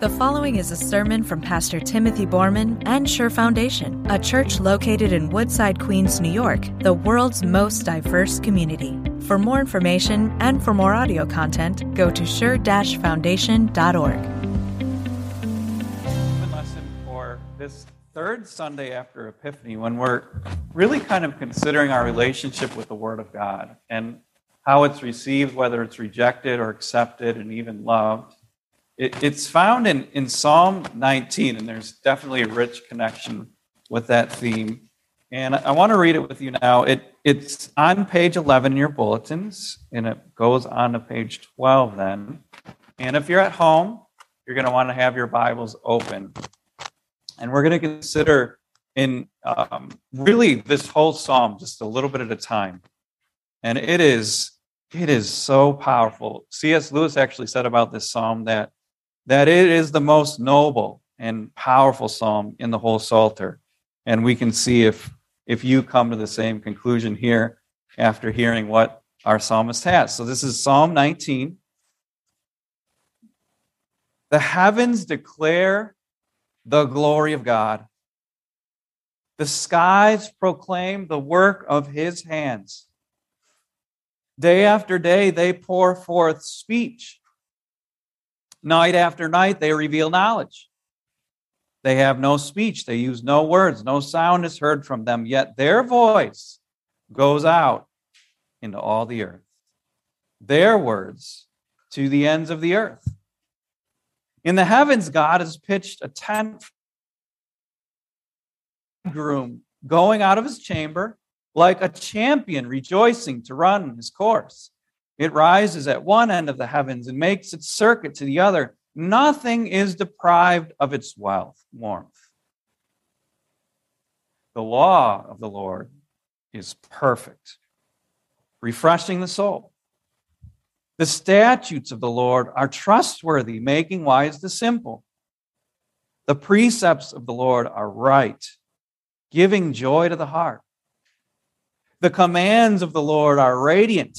The following is a sermon from Pastor Timothy Borman and Sure Foundation, a church located in Woodside, Queens, New York, the world's most diverse community. For more information and for more audio content, go to sure-foundation.org. lesson for this third Sunday after Epiphany when we're really kind of considering our relationship with the Word of God and how it's received, whether it's rejected or accepted and even loved. It, it's found in, in Psalm 19, and there's definitely a rich connection with that theme. And I want to read it with you now. It, it's on page 11 in your bulletins, and it goes on to page 12 then. And if you're at home, you're going to want to have your Bibles open. And we're going to consider in um, really this whole psalm just a little bit at a time. And it is it is so powerful. C.S. Lewis actually said about this psalm that that it is the most noble and powerful psalm in the whole Psalter. And we can see if, if you come to the same conclusion here after hearing what our psalmist has. So this is Psalm 19. The heavens declare the glory of God. The skies proclaim the work of his hands. Day after day, they pour forth speech. Night after night, they reveal knowledge. They have no speech, they use no words, no sound is heard from them, yet their voice goes out into all the earth. Their words to the ends of the earth. In the heavens, God has pitched a tent groom going out of his chamber like a champion rejoicing to run his course. It rises at one end of the heavens and makes its circuit to the other. Nothing is deprived of its wealth, warmth. The law of the Lord is perfect, refreshing the soul. The statutes of the Lord are trustworthy, making wise the simple. The precepts of the Lord are right, giving joy to the heart. The commands of the Lord are radiant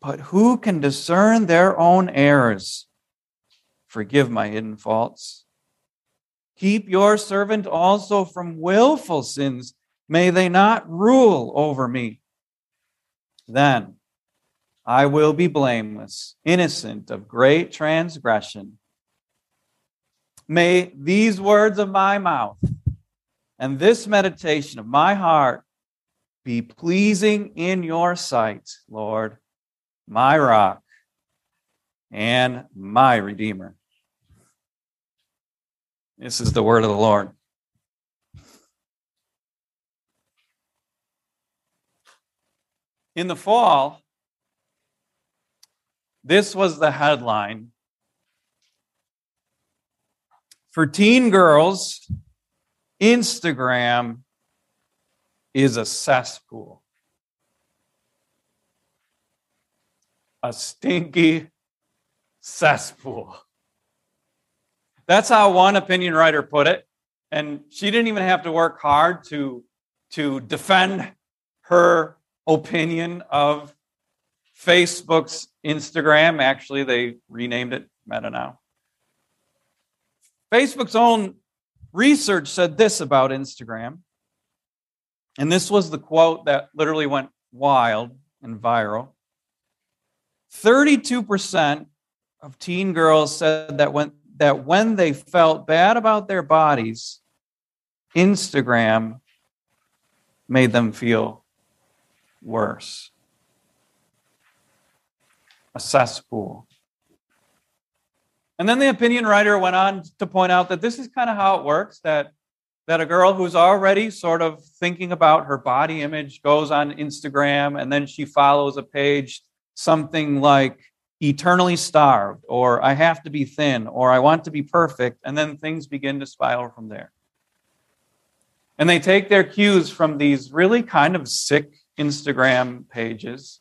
But who can discern their own errors? Forgive my hidden faults. Keep your servant also from willful sins. May they not rule over me. Then I will be blameless, innocent of great transgression. May these words of my mouth and this meditation of my heart be pleasing in your sight, Lord my rock, and my redeemer. This is the word of the Lord. In the fall, this was the headline. For teen girls, Instagram is a cesspool. A stinky cesspool. That's how one opinion writer put it. And she didn't even have to work hard to, to defend her opinion of Facebook's Instagram. Actually, they renamed it Meta now. Facebook's own research said this about Instagram. And this was the quote that literally went wild and viral. 32% of teen girls said that when that when they felt bad about their bodies, Instagram made them feel worse. A cesspool. And then the opinion writer went on to point out that this is kind of how it works that that a girl who's already sort of thinking about her body image goes on Instagram and then she follows a page something like eternally starved, or I have to be thin, or I want to be perfect, and then things begin to spiral from there. And they take their cues from these really kind of sick Instagram pages.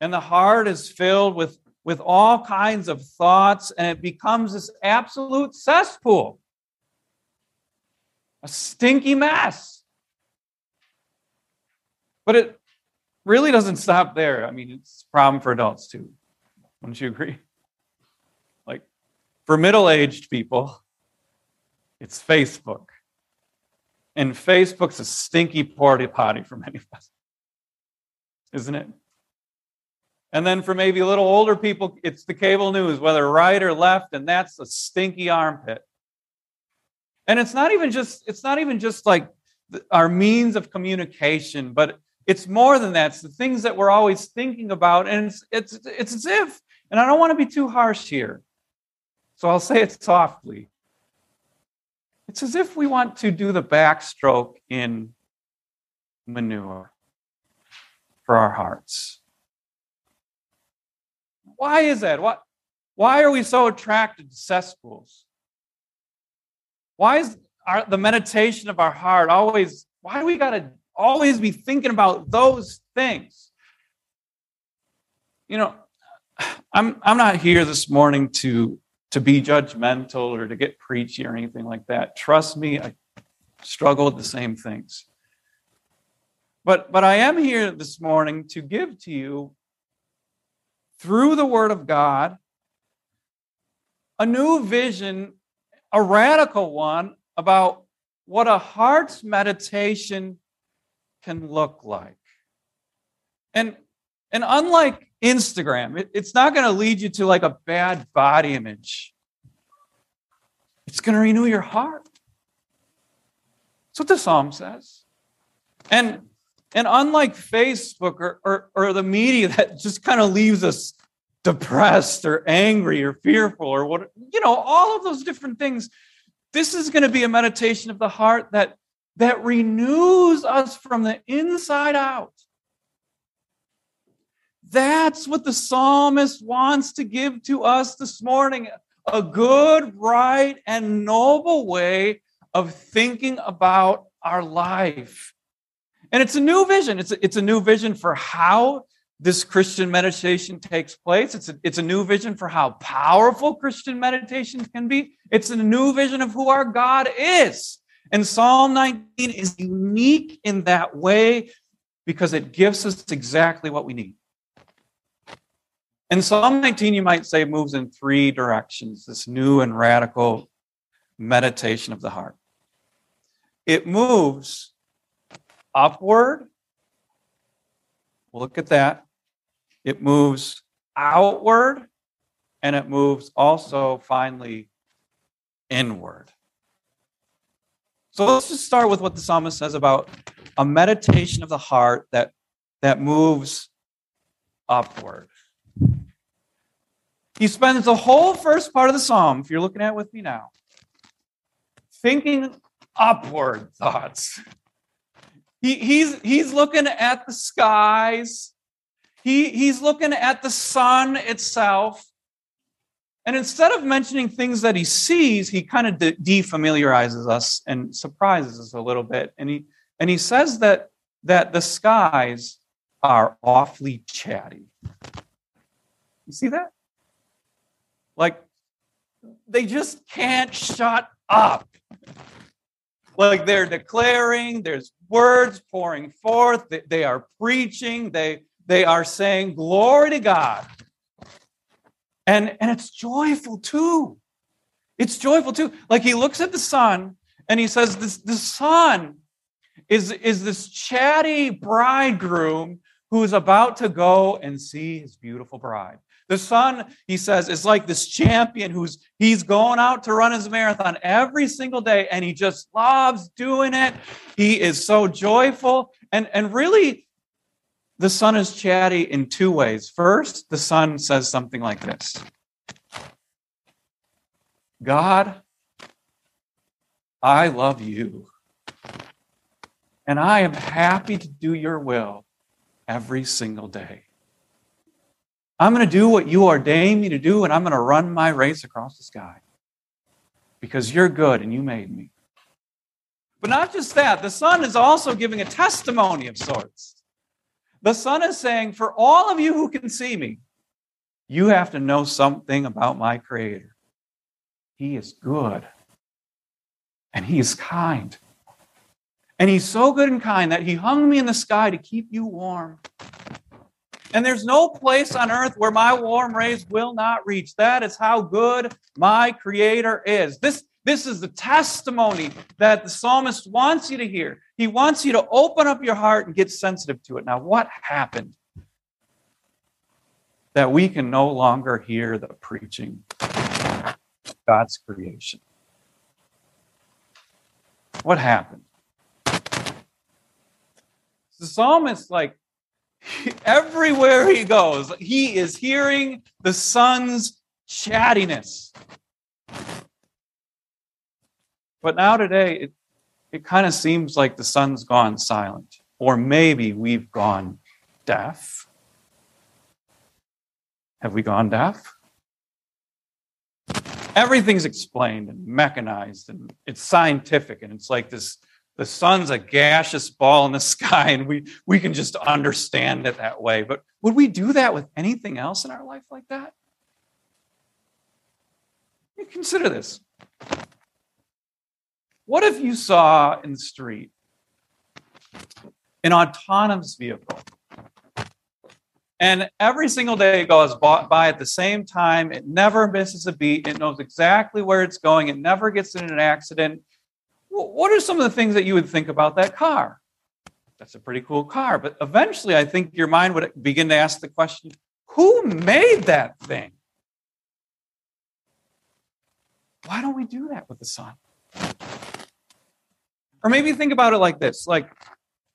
And the heart is filled with, with all kinds of thoughts, and it becomes this absolute cesspool a stinky mess. But it really doesn't stop there. I mean, it's a problem for adults too. Wouldn't you agree? Like, for middle aged people, it's Facebook. And Facebook's a stinky porta potty for many of us, isn't it? And then for maybe a little older people, it's the cable news, whether right or left, and that's a stinky armpit. And it's not even just it's not even just like our means of communication, but it's more than that. It's the things that we're always thinking about, and it's it's it's as if, and I don't want to be too harsh here, so I'll say it softly. It's as if we want to do the backstroke in manure for our hearts. Why is that? What, why are we so attracted to cesspools? Why is our, the meditation of our heart always, why do we got to always be thinking about those things? You know, I'm, I'm not here this morning to to be judgmental or to get preachy or anything like that. Trust me, I struggle with the same things. But, but I am here this morning to give to you, through the Word of God, a new vision, a radical one about what a heart's meditation can look like. And, and unlike Instagram. It, it's not going to lead you to like a bad body image. It's going to renew your heart. That's what the psalm says. And and unlike Facebook or, or, or the media that just kind of leaves us depressed or angry or fearful or what, you know, all of those different things, this is going to be a meditation of the heart that that renews us from the inside out. That's what the psalmist wants to give to us this morning a good, right, and noble way of thinking about our life. And it's a new vision. It's a, it's a new vision for how this Christian meditation takes place. It's a, it's a new vision for how powerful Christian meditation can be. It's a new vision of who our God is. And Psalm 19 is unique in that way because it gives us exactly what we need. And Psalm 19, you might say, moves in three directions this new and radical meditation of the heart. It moves upward. Look at that. It moves outward, and it moves also finally inward. So let's just start with what the psalmist says about a meditation of the heart that, that moves upward. He spends the whole first part of the psalm, if you're looking at it with me now, thinking upward thoughts. He, he's, he's looking at the skies. He, he's looking at the sun itself. And instead of mentioning things that he sees, he kind of de- defamiliarizes us and surprises us a little bit. And he, and he says that, that the skies are awfully chatty. You see that? Like, they just can't shut up. Like they're declaring, there's words pouring forth, they are preaching, they, they are saying, Glory to God. And, and it's joyful too. It's joyful too. Like he looks at the sun and he says, This the sun is, is this chatty bridegroom who's about to go and see his beautiful bride. The sun, he says, is like this champion who's he's going out to run his marathon every single day and he just loves doing it. He is so joyful. And, and really, the sun is chatty in two ways. First, the sun says something like this God, I love you. And I am happy to do your will every single day. I'm going to do what you ordained me to do, and I'm going to run my race across the sky because you're good and you made me. But not just that, the sun is also giving a testimony of sorts. The Sun is saying, For all of you who can see me, you have to know something about my Creator. He is good and He is kind. And He's so good and kind that He hung me in the sky to keep you warm. And there's no place on earth where my warm rays will not reach. That is how good my Creator is. This, this is the testimony that the psalmist wants you to hear. He wants you to open up your heart and get sensitive to it. Now, what happened that we can no longer hear the preaching of God's creation? What happened? The psalmist, like, everywhere he goes, he is hearing the sun's chattiness. But now today, it, it kind of seems like the sun's gone silent, or maybe we've gone deaf. Have we gone deaf? Everything's explained and mechanized, and it's scientific, and it's like this the sun's a gaseous ball in the sky, and we, we can just understand it that way. But would we do that with anything else in our life like that? You consider this. What if you saw in the street an autonomous vehicle? And every single day it goes by at the same time. It never misses a beat. It knows exactly where it's going. It never gets in an accident what are some of the things that you would think about that car? That's a pretty cool car. But eventually, I think your mind would begin to ask the question who made that thing? Why don't we do that with the sun? Or maybe think about it like this like,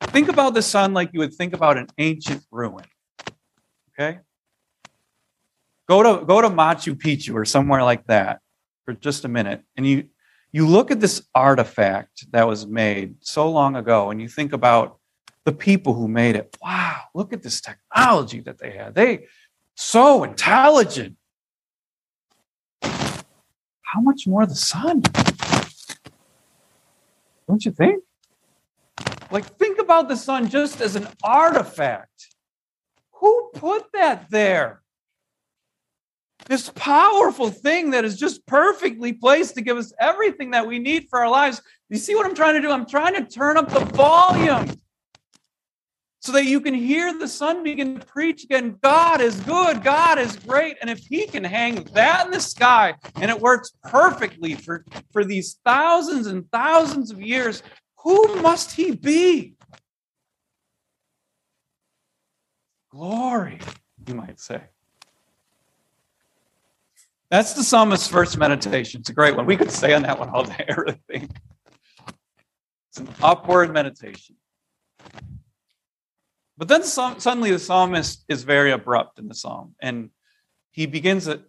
think about the sun like you would think about an ancient ruin. Okay? Go to, go to Machu Picchu or somewhere like that for just a minute, and you you look at this artifact that was made so long ago and you think about the people who made it. Wow, look at this technology that they had. They so intelligent. How much more the sun? Don't you think? Like, think about the sun just as an artifact. Who put that there? this powerful thing that is just perfectly placed to give us everything that we need for our lives. You see what I'm trying to do? I'm trying to turn up the volume so that you can hear the sun begin to preach again. God is good, God is great. And if He can hang that in the sky and it works perfectly for, for these thousands and thousands of years, who must He be? Glory, you might say. That's the psalmist's first meditation. It's a great one. We could stay on that one all day, I really think. It's an upward meditation. But then suddenly the psalmist is very abrupt in the psalm, and he begins a,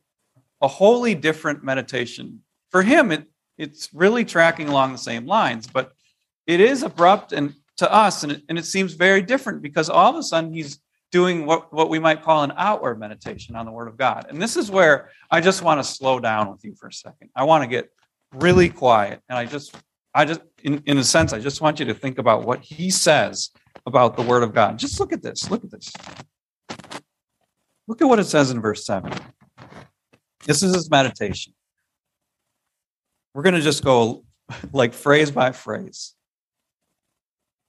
a wholly different meditation. For him, it, it's really tracking along the same lines, but it is abrupt and to us, and it, and it seems very different because all of a sudden he's doing what, what we might call an outward meditation on the Word of God. And this is where I just want to slow down with you for a second. I want to get really quiet. And I just, I just, in, in a sense, I just want you to think about what he says about the Word of God. Just look at this. Look at this. Look at what it says in verse 7. This is his meditation. We're going to just go like phrase by phrase.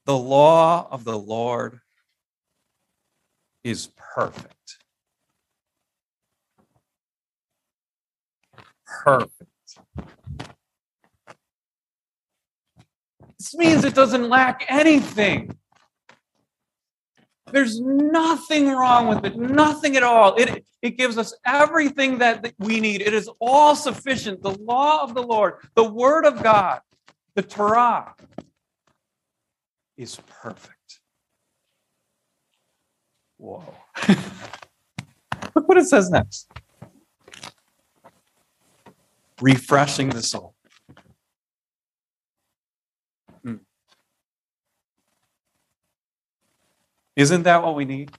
The law of the Lord is perfect. Perfect. This means it doesn't lack anything. There's nothing wrong with it, nothing at all. It, it gives us everything that we need. It is all sufficient. The law of the Lord, the word of God, the Torah is perfect. Whoa. Look what it says next refreshing the soul. Isn't that what we need?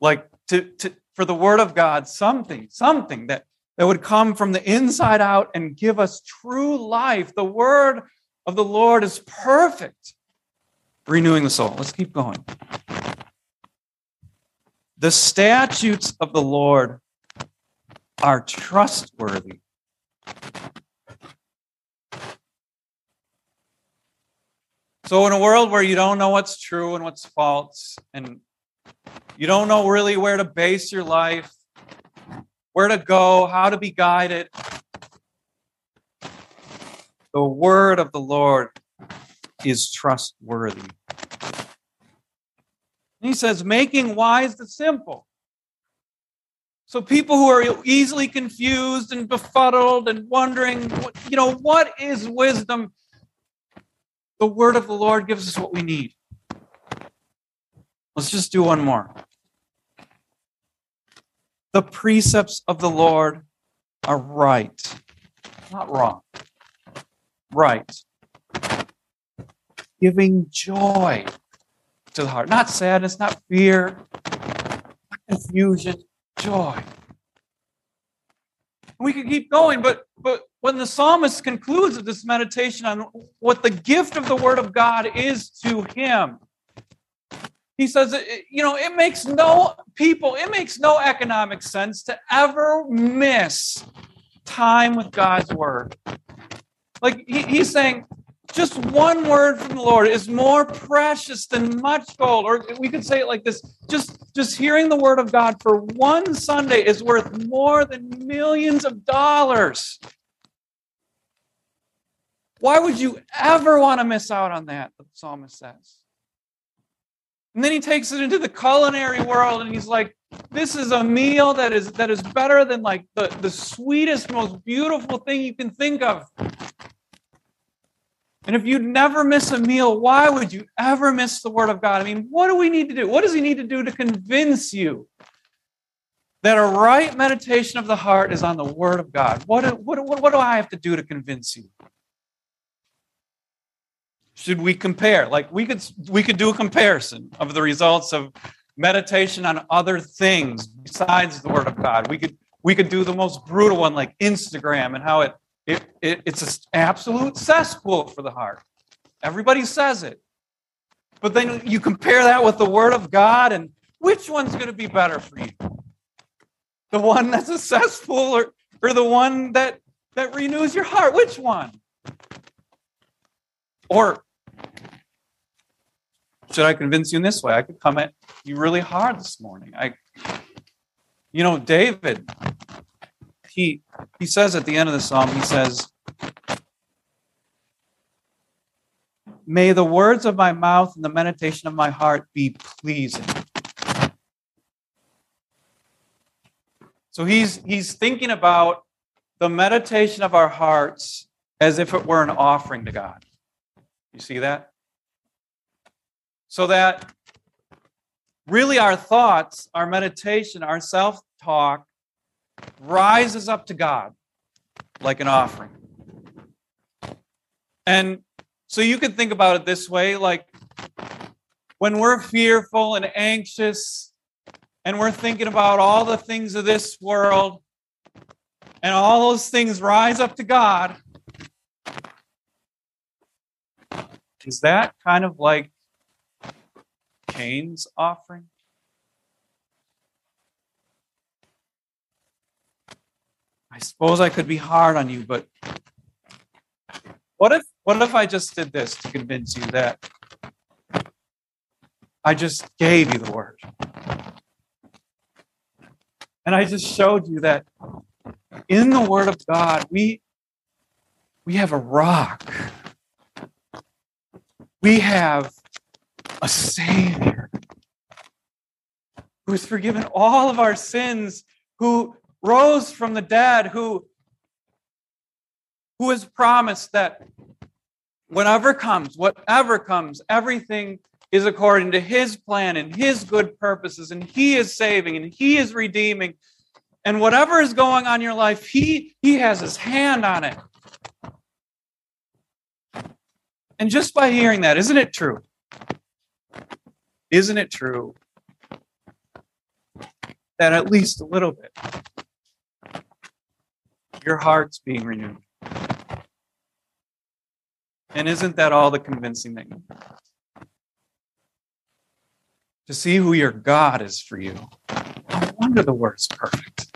Like to, to for the word of God, something, something that, that would come from the inside out and give us true life. The word of the Lord is perfect, renewing the soul. Let's keep going. The statutes of the Lord are trustworthy. So, in a world where you don't know what's true and what's false, and you don't know really where to base your life, where to go, how to be guided, the word of the Lord is trustworthy. he says, making wise the simple. So people who are easily confused and befuddled and wondering, you know, what is wisdom? The word of the Lord gives us what we need. Let's just do one more. The precepts of the Lord are right, not wrong. Right. Giving joy to the heart, not sadness, not fear, not confusion, joy. We could keep going, but but when the psalmist concludes with this meditation on what the gift of the word of God is to him, he says, you know, it makes no people, it makes no economic sense to ever miss time with God's word. Like he, he's saying, just one word from the Lord is more precious than much gold. Or we could say it like this just, just hearing the word of God for one Sunday is worth more than millions of dollars. Why would you ever want to miss out on that? The psalmist says. And then he takes it into the culinary world and he's like, this is a meal that is that is better than like the, the sweetest, most beautiful thing you can think of. And if you'd never miss a meal, why would you ever miss the Word of God? I mean, what do we need to do? What does He need to do to convince you that a right meditation of the heart is on the Word of God? What, what, what, what do I have to do to convince you? Should we compare? Like we could we could do a comparison of the results of meditation on other things besides the Word of God. We could we could do the most brutal one like Instagram and how it it, it, it's an absolute cesspool for the heart. Everybody says it. But then you compare that with the Word of God, and which one's going to be better for you? The one that's a cesspool or, or the one that, that renews your heart? Which one? Or should I convince you in this way? I could come at you really hard this morning. I, you know, David, he he says at the end of the psalm, he says, May the words of my mouth and the meditation of my heart be pleasing. So he's he's thinking about the meditation of our hearts as if it were an offering to God. You see that? So that really our thoughts, our meditation, our self talk rises up to God like an offering. And so you can think about it this way like when we're fearful and anxious and we're thinking about all the things of this world and all those things rise up to God, is that kind of like Cain's offering? I suppose I could be hard on you, but what if what if I just did this to convince you that I just gave you the word? And I just showed you that in the word of God, we we have a rock. We have a savior who's forgiven all of our sins, who rose from the dead, who, who has promised that whatever comes, whatever comes, everything is according to his plan and his good purposes, and he is saving and he is redeeming. And whatever is going on in your life, he, he has his hand on it. And just by hearing that, isn't it true? Isn't it true that at least a little bit, your heart's being renewed. And isn't that all the convincing that you need? To see who your God is for you. No wonder the word's perfect.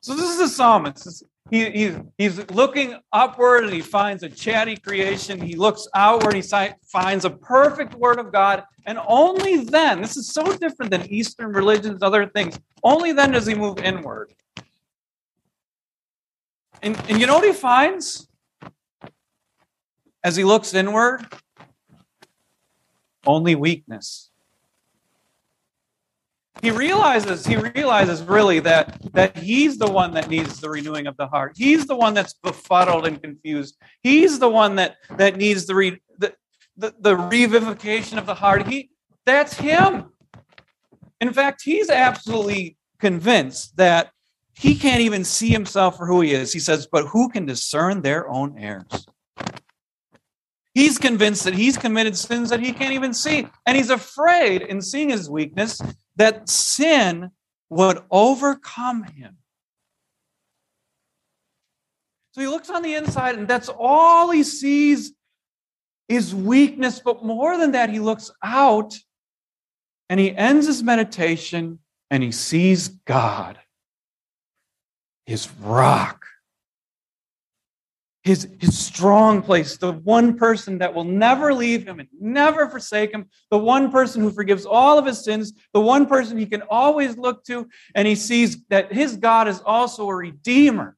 So this is the psalmist. He, he, he's looking upward and he finds a chatty creation. He looks outward, he finds a perfect word of God. And only then, this is so different than Eastern religions, other things, only then does he move inward. And, and you know what he finds? As he looks inward? Only weakness. He realizes he realizes really that that he's the one that needs the renewing of the heart. He's the one that's befuddled and confused. He's the one that that needs the re, the, the, the revivification of the heart. He that's him. In fact he's absolutely convinced that he can't even see himself for who he is he says but who can discern their own errors He's convinced that he's committed sins that he can't even see. And he's afraid in seeing his weakness that sin would overcome him. So he looks on the inside, and that's all he sees is weakness. But more than that, he looks out and he ends his meditation and he sees God, his rock, his, his strong place, the one person that will never leave him and never forsake him, the one person who forgives all of his sins, the one person he can always look to, and he sees that his God is also a redeemer,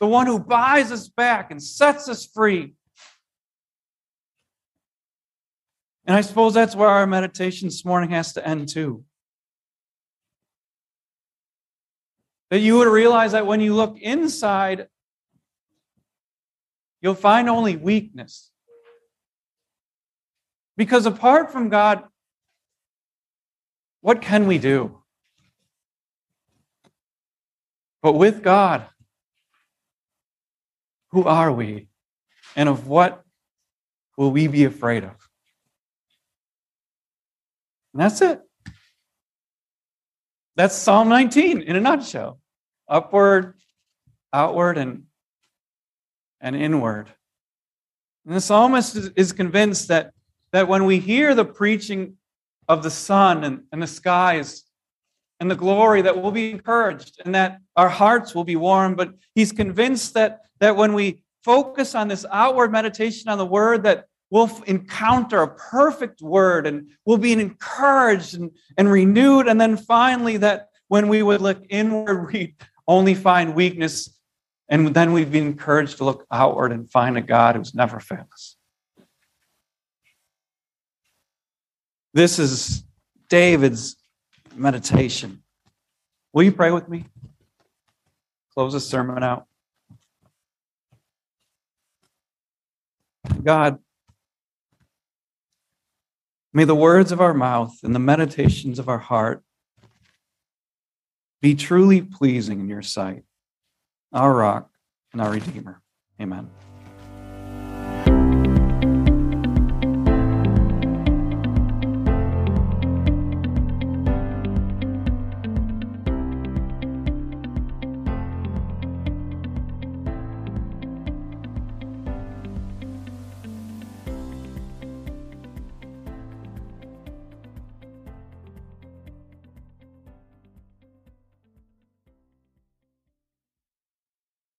the one who buys us back and sets us free. And I suppose that's where our meditation this morning has to end too. That you would realize that when you look inside you'll find only weakness. Because apart from God, what can we do? But with God, who are we? And of what will we be afraid of? And that's it. That's Psalm 19 in a nutshell. Upward, outward, and and inward. And the psalmist is convinced that, that when we hear the preaching of the sun and, and the skies and the glory, that we'll be encouraged and that our hearts will be warm. But he's convinced that, that when we focus on this outward meditation on the word, that we'll encounter a perfect word and we'll be encouraged and, and renewed. And then finally, that when we would look inward, we only find weakness and then we've been encouraged to look outward and find a God who's never failed us. This is David's meditation. Will you pray with me? Close the sermon out. God, may the words of our mouth and the meditations of our heart be truly pleasing in your sight our rock and our Redeemer. Amen.